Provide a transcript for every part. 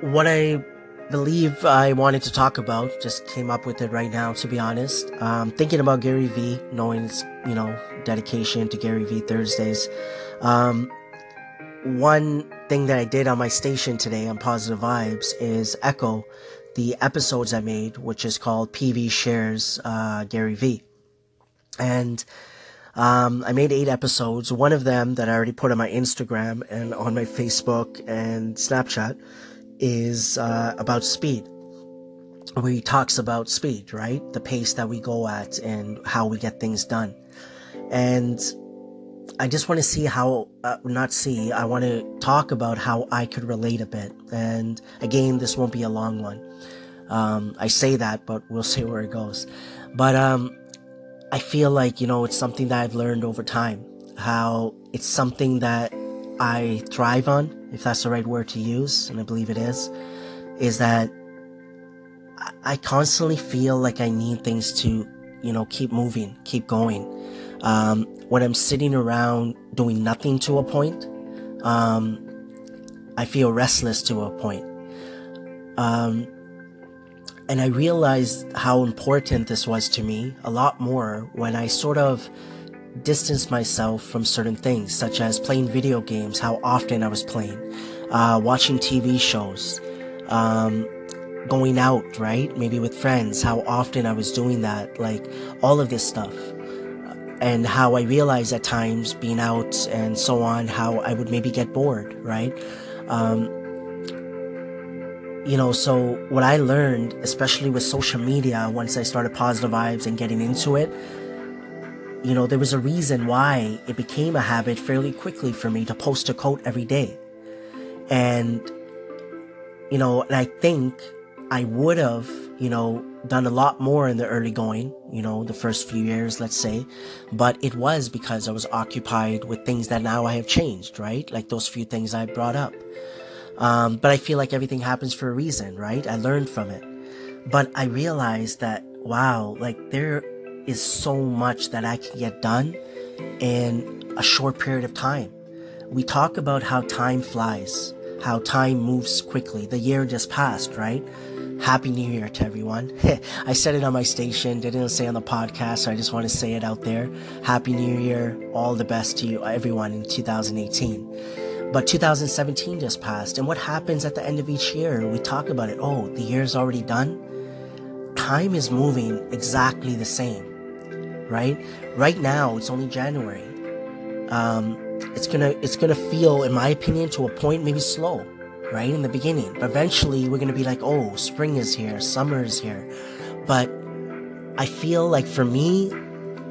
what I believe I wanted to talk about just came up with it right now, to be honest. Um, thinking about Gary Vee, knowing it's, you know, dedication to Gary Vee Thursdays. Um, one thing that I did on my station today on Positive Vibes is echo the episodes I made, which is called PV Shares uh, Gary Vee. And um, I made eight episodes. One of them that I already put on my Instagram and on my Facebook and Snapchat is uh, about speed. Where he talks about speed, right? The pace that we go at and how we get things done. And I just want to see how, uh, not see, I want to talk about how I could relate a bit. And again, this won't be a long one. Um, I say that, but we'll see where it goes. But, um, I feel like, you know, it's something that I've learned over time. How it's something that I thrive on, if that's the right word to use, and I believe it is, is that I constantly feel like I need things to, you know, keep moving, keep going. Um, when I'm sitting around doing nothing to a point, um, I feel restless to a point. Um, and I realized how important this was to me a lot more when I sort of distanced myself from certain things, such as playing video games, how often I was playing, uh, watching TV shows, um, going out, right? Maybe with friends, how often I was doing that, like all of this stuff. And how I realized at times being out and so on, how I would maybe get bored, right? Um, you know, so what I learned, especially with social media, once I started positive vibes and getting into it, you know, there was a reason why it became a habit fairly quickly for me to post a quote every day. And, you know, and I think I would have, you know, done a lot more in the early going, you know, the first few years, let's say. But it was because I was occupied with things that now I have changed, right? Like those few things I brought up. Um, but I feel like everything happens for a reason, right? I learned from it. But I realized that, wow, like there is so much that I can get done in a short period of time. We talk about how time flies, how time moves quickly. The year just passed, right? Happy New Year to everyone. I said it on my station, didn't say on the podcast, so I just want to say it out there. Happy New Year. All the best to you, everyone in 2018. But 2017 just passed, and what happens at the end of each year? We talk about it. Oh, the year's already done. Time is moving exactly the same, right? Right now, it's only January. Um, it's gonna it's gonna feel, in my opinion, to a point maybe slow, right in the beginning. But eventually, we're gonna be like, oh, spring is here, summer is here. But I feel like for me,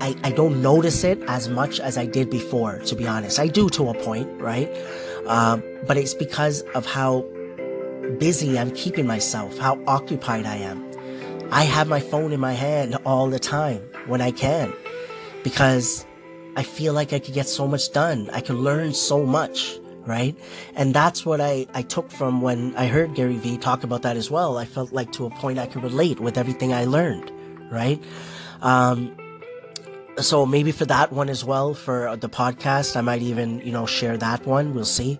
I, I don't notice it as much as I did before, to be honest. I do to a point, right? Um, but it's because of how busy I'm keeping myself, how occupied I am. I have my phone in my hand all the time when I can because I feel like I could get so much done. I could learn so much, right? And that's what I, I took from when I heard Gary Vee talk about that as well. I felt like to a point I could relate with everything I learned, right? Um, so maybe for that one as well for the podcast i might even you know share that one we'll see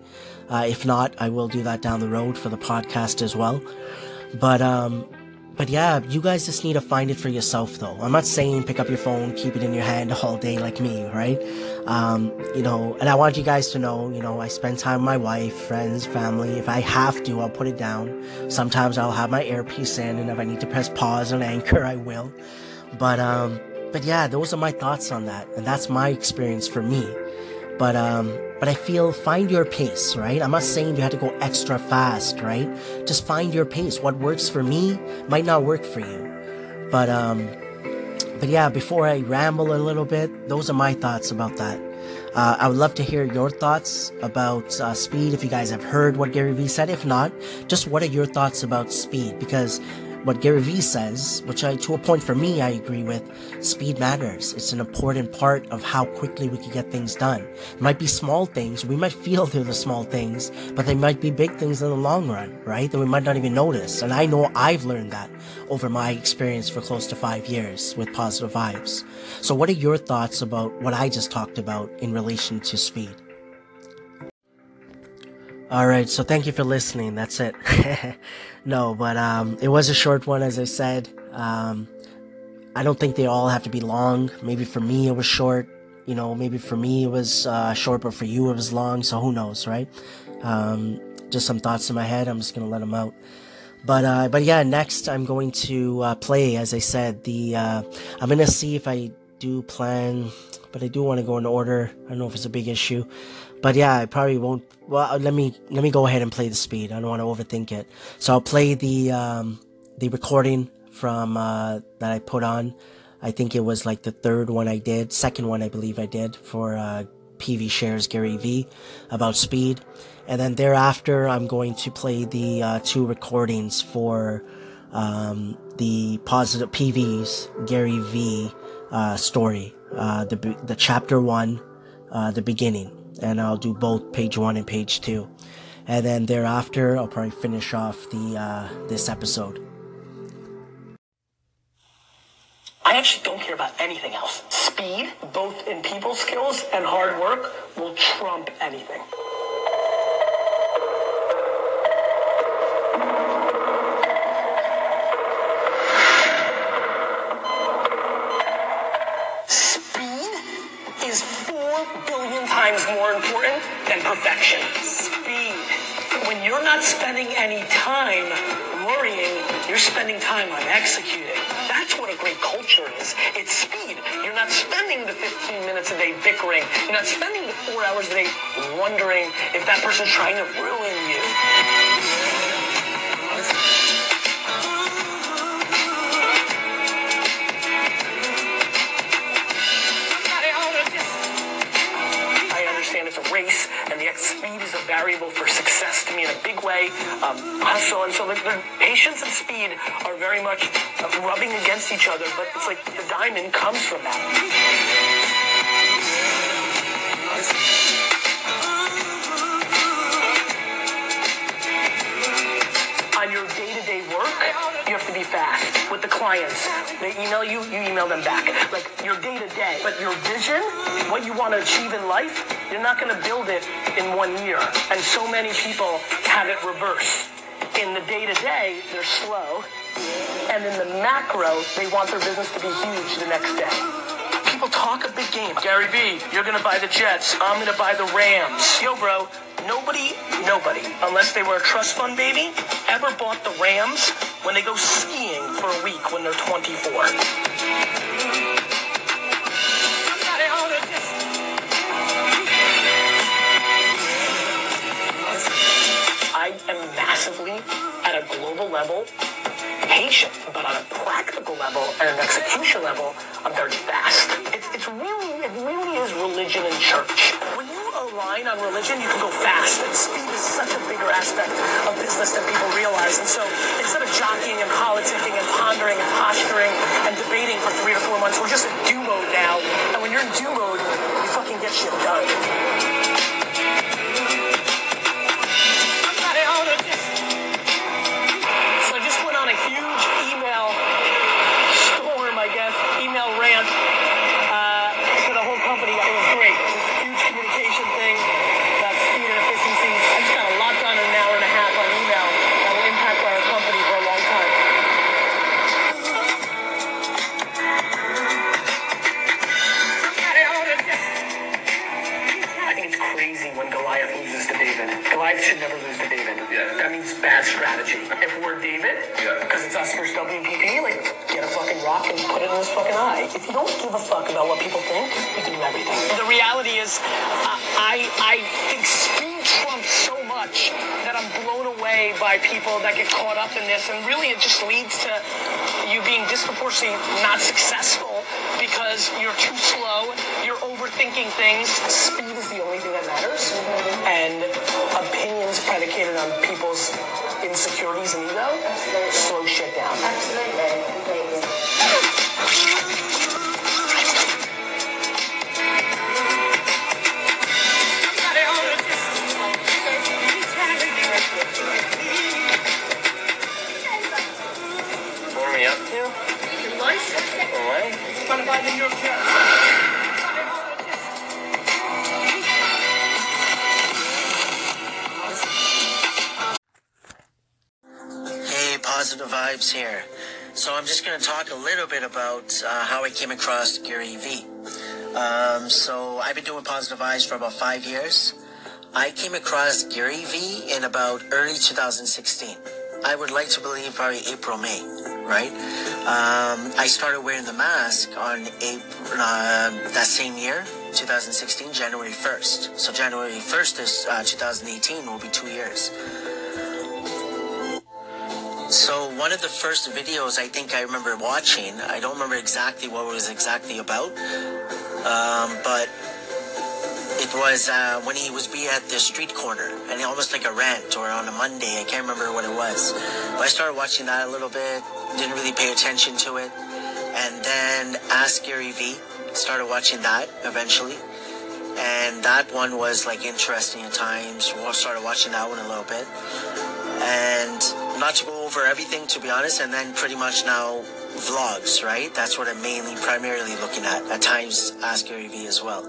uh, if not i will do that down the road for the podcast as well but um but yeah you guys just need to find it for yourself though. I'm not saying pick up your phone keep it in your hand all day like me right? Um you know and i want you guys to know you know i spend time with my wife friends family. If i have to i'll put it down. Sometimes i'll have my earpiece in and if i need to press pause on anchor i will. But um but yeah, those are my thoughts on that, and that's my experience for me. But um, but I feel find your pace, right? I'm not saying you have to go extra fast, right? Just find your pace. What works for me might not work for you. But um, but yeah, before I ramble a little bit, those are my thoughts about that. Uh, I would love to hear your thoughts about uh, speed. If you guys have heard what Gary Vee said, if not, just what are your thoughts about speed? Because what Gary Vee says, which I, to a point for me, I agree with, speed matters. It's an important part of how quickly we can get things done. It might be small things. We might feel they're the small things, but they might be big things in the long run, right? That we might not even notice. And I know I've learned that over my experience for close to five years with positive vibes. So what are your thoughts about what I just talked about in relation to speed? All right, so thank you for listening. That's it. no, but um, it was a short one, as I said. Um, I don't think they all have to be long. Maybe for me it was short. You know, maybe for me it was uh, short, but for you it was long. So who knows, right? Um, just some thoughts in my head. I'm just gonna let them out. But uh, but yeah, next I'm going to uh, play, as I said. The uh, I'm gonna see if I do plan, but I do want to go in order. I don't know if it's a big issue. But yeah, I probably won't. Well, let me let me go ahead and play the speed. I don't want to overthink it. So I'll play the um, the recording from uh, that I put on. I think it was like the third one I did, second one I believe I did for uh, PV shares Gary Vee about speed, and then thereafter I'm going to play the uh, two recordings for um, the positive PVs Gary Vee uh, story, uh, the the chapter one, uh, the beginning and I'll do both page one and page two. And then thereafter, I'll probably finish off the uh, this episode. I actually don't care about anything else. Speed, both in people skills and hard work, will trump anything. Perfection. Speed. When you're not spending any time worrying, you're spending time on executing. That's what a great culture is. It's speed. You're not spending the 15 minutes a day bickering. You're not spending the four hours a day wondering if that person's trying to ruin you. Speed is a variable for success to me in a big way. Um, hustle, and so the, the patience and speed are very much uh, rubbing against each other, but it's like the diamond comes from that. On your day-to-day work, you have to be fast with the clients. They email you, you email them back. Like your day to day. But your vision, what you want to achieve in life, you're not going to build it in one year. And so many people have it reversed. In the day to day, they're slow. And in the macro, they want their business to be huge the next day. People talk a big game. Gary Vee, you're going to buy the Jets. I'm going to buy the Rams. Yo, bro, nobody, nobody, unless they were a trust fund baby, ever bought the Rams when they go skiing for a week when they're 24. I am massively, at a global level, patient, but on a practical level and an execution level, I'm very fast. It's, it's really, it really is religion and church. When you align on religion, you can go fast. And speed is such a bigger aspect of business than people realize. And so instead of jockeying and politicking and pondering and posturing and debating for three or four months, we're just in do mode now. And when you're in do mode, you fucking get shit done. People that get caught up in this, and really it just leads to you being disproportionately not successful because you're too slow, you're overthinking things. Speed is the only thing that matters, and opinions predicated on people's insecurities and ego slow shit down. Absolutely, finding positive vibes here. So I'm just going to talk a little bit about uh, how I came across Gary Vee. Um, so I've been doing positive vibes for about five years. I came across Gary Vee in about early 2016. I would like to believe probably April, May right? Um, I started wearing the mask on April, uh, that same year, 2016, January 1st. So January 1st is uh, 2018 will be two years. So one of the first videos I think I remember watching, I don't remember exactly what it was exactly about, um, but it was uh, when he was be at the street corner and almost like a rant or on a Monday. I can't remember what it was. But I started watching that a little bit, didn't really pay attention to it. And then Ask Gary Vee, started watching that eventually. And that one was like interesting at times. We started watching that one a little bit. And not to go over everything, to be honest, and then pretty much now vlogs, right? That's what I'm mainly, primarily looking at. At times, Ask Gary Vee as well.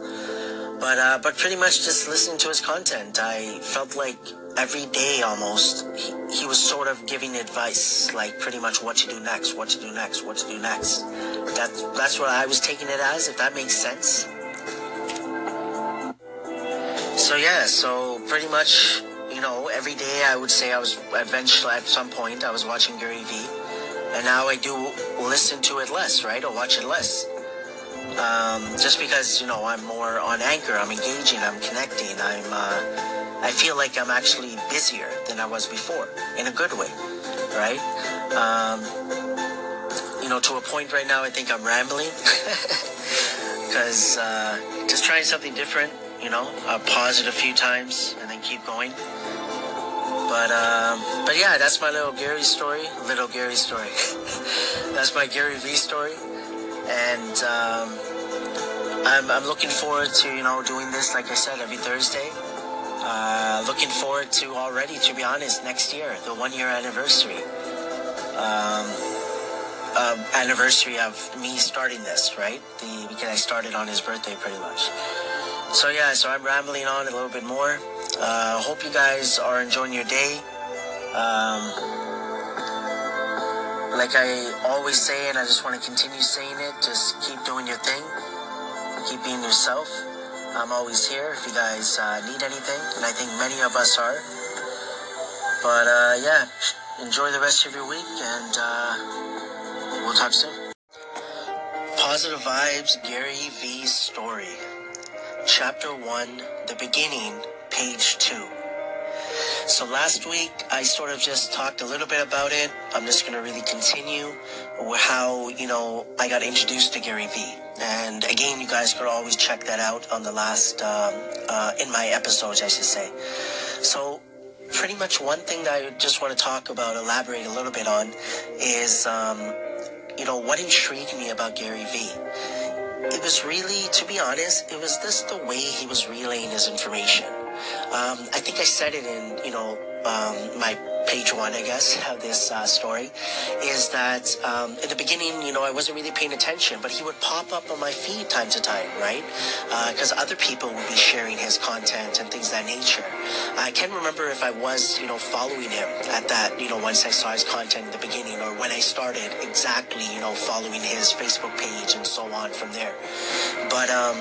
But, uh, but pretty much just listening to his content, I felt like every day almost, he, he was sort of giving advice, like pretty much what to do next, what to do next, what to do next. That, that's what I was taking it as, if that makes sense. So yeah, so pretty much you know, every day I would say I was eventually at some point I was watching Gary Vee, and now I do listen to it less, right, or watch it less. Um, just because you know I'm more on Anchor, I'm engaging, I'm connecting, I'm. Uh, I feel like I'm actually busier than I was before in a good way, right? Um, you know, to a point right now, I think I'm rambling because uh, just trying something different. You know, I'll pause it a few times and then keep going. But um, but yeah, that's my little Gary story. Little Gary story. that's my Gary Vee story, and um, I'm I'm looking forward to you know doing this like I said every Thursday. Uh, looking forward to already, to be honest, next year, the one year anniversary. Um, um, anniversary of me starting this, right? The because I started on his birthday, pretty much. So yeah, so I'm rambling on a little bit more. Uh, hope you guys are enjoying your day. Um, like I always say, and I just want to continue saying it, just keep doing your thing. Keep being yourself. I'm always here if you guys uh, need anything, and I think many of us are. But uh, yeah, enjoy the rest of your week, and uh, we'll talk soon. Positive Vibes Gary Vee's story. Chapter 1 The Beginning page two. So last week I sort of just talked a little bit about it. I'm just going to really continue how, you know, I got introduced to Gary Vee. And again, you guys could always check that out on the last, um, uh, in my episodes, I should say. So pretty much one thing that I just want to talk about, elaborate a little bit on is, um, you know, what intrigued me about Gary Vee it was really, to be honest, it was just the way he was relaying his information. Um, I think I said it in, you know, um, my page one, I guess, of this uh, story, is that um, in the beginning, you know, I wasn't really paying attention, but he would pop up on my feed time to time, right? Because uh, other people would be sharing his content and things that nature. I can't remember if I was, you know, following him at that, you know, once I saw his content in the beginning or when I started exactly, you know, following his Facebook page and so on from there. But, um,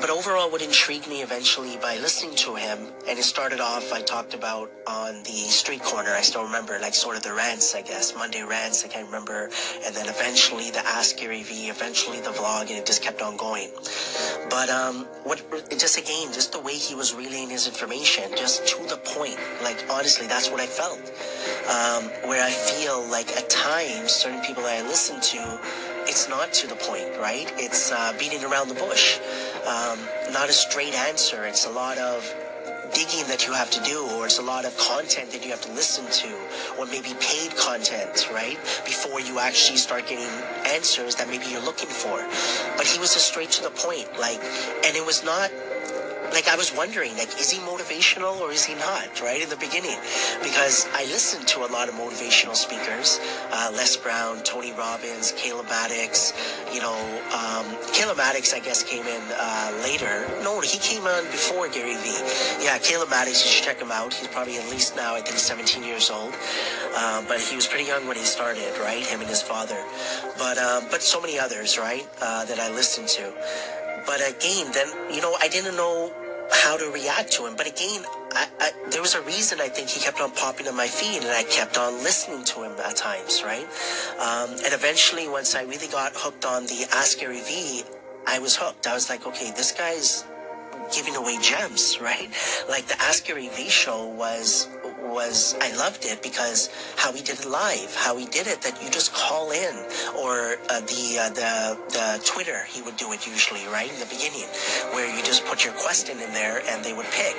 but overall, what intrigued me eventually by listening to him, and it started off, I talked about on the street corner, I still remember, like sort of the rants, I guess, Monday rants, I can't remember, and then eventually the Ask Gary Vee, eventually the vlog, and it just kept on going. But, um, what, just again, just the way he was relaying his information, just to the point, like honestly, that's what I felt. Um, where I feel like at times, certain people that I listen to, it's not to the point, right? It's uh, beating around the bush um, not a straight answer. It's a lot of digging that you have to do, or it's a lot of content that you have to listen to, or maybe paid content, right? Before you actually start getting answers that maybe you're looking for. But he was just straight to the point, like, and it was not like I was wondering, like, is he motivational or is he not? Right in the beginning, because I listened to a lot of motivational speakers, uh, Les Brown, Tony Robbins, Caleb Maddix. You know, um, Caleb Maddix, I guess, came in uh, later. No, he came on before Gary Vee. Yeah, Caleb Maddix, you should check him out. He's probably at least now, I think, 17 years old. Um, but he was pretty young when he started, right? Him and his father. But um, but so many others, right? Uh, that I listened to. But again, then you know, I didn't know how to react to him. But again, I, I, there was a reason I think he kept on popping on my feed, and I kept on listening to him at times, right? Um, and eventually, once I really got hooked on the Ask Gary I was hooked. I was like, okay, this guy's giving away gems, right? Like the Ask Gary Vee show was was I loved it because how he did it live, how he did it that you just call in, or uh, the uh, the the Twitter he would do it usually right in the beginning, where you just put your question in there and they would pick,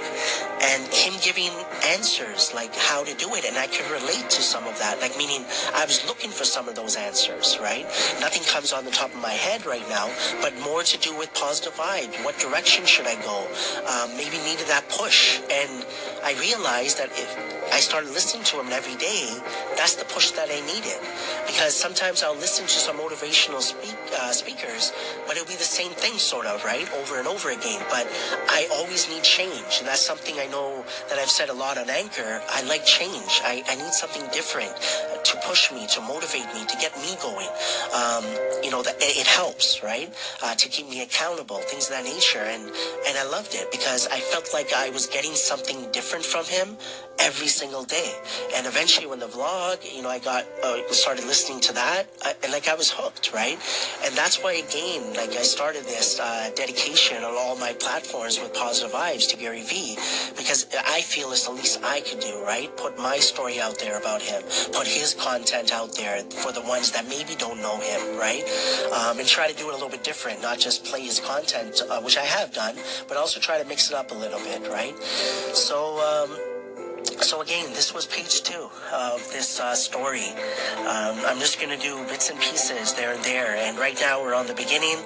and him giving answers like how to do it, and I could relate to some of that, like meaning I was looking for some of those answers, right? Nothing comes on the top of my head right now, but more to do with positive vibes. What direction should I go? Um, maybe needed that push, and I realized that if I started listening to him every day, that's the push that I needed. Because sometimes I'll listen to some motivational speak, uh, speakers, but it'll be the same thing, sort of, right? Over and over again. But I always need change. And that's something I know that I've said a lot on Anchor. I like change. I, I need something different to push me, to motivate me, to get me going. Um, you know, it helps, right? Uh, to keep me accountable, things of that nature. And, and I loved it because I felt like I was getting something different from him every single day. And eventually, when the vlog, you know, I got uh, started listening to that, I, and like I was hooked, right? And that's why again, like I started this uh, dedication on all my platforms with positive vibes to Gary Vee, because I feel it's the least I could do, right? Put my story out there about him, put his content out there for the ones that maybe don't know him, right? Um, and try to do it a little bit different, not just play his content, uh, which I have done, but also try to mix it up a little bit, right? So. Um, so again, this was page two of this uh, story. Um, I'm just going to do bits and pieces there and there. And right now we're on the beginning.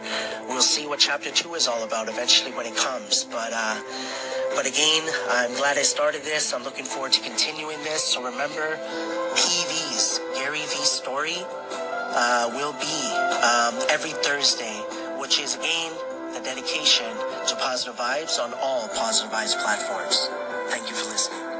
We'll see what chapter two is all about eventually when it comes. But uh, but again, I'm glad I started this. I'm looking forward to continuing this. So remember, PV's Gary Vee story uh, will be um, every Thursday, which is again the dedication to positive vibes on all positive vibes platforms. Thank you for listening.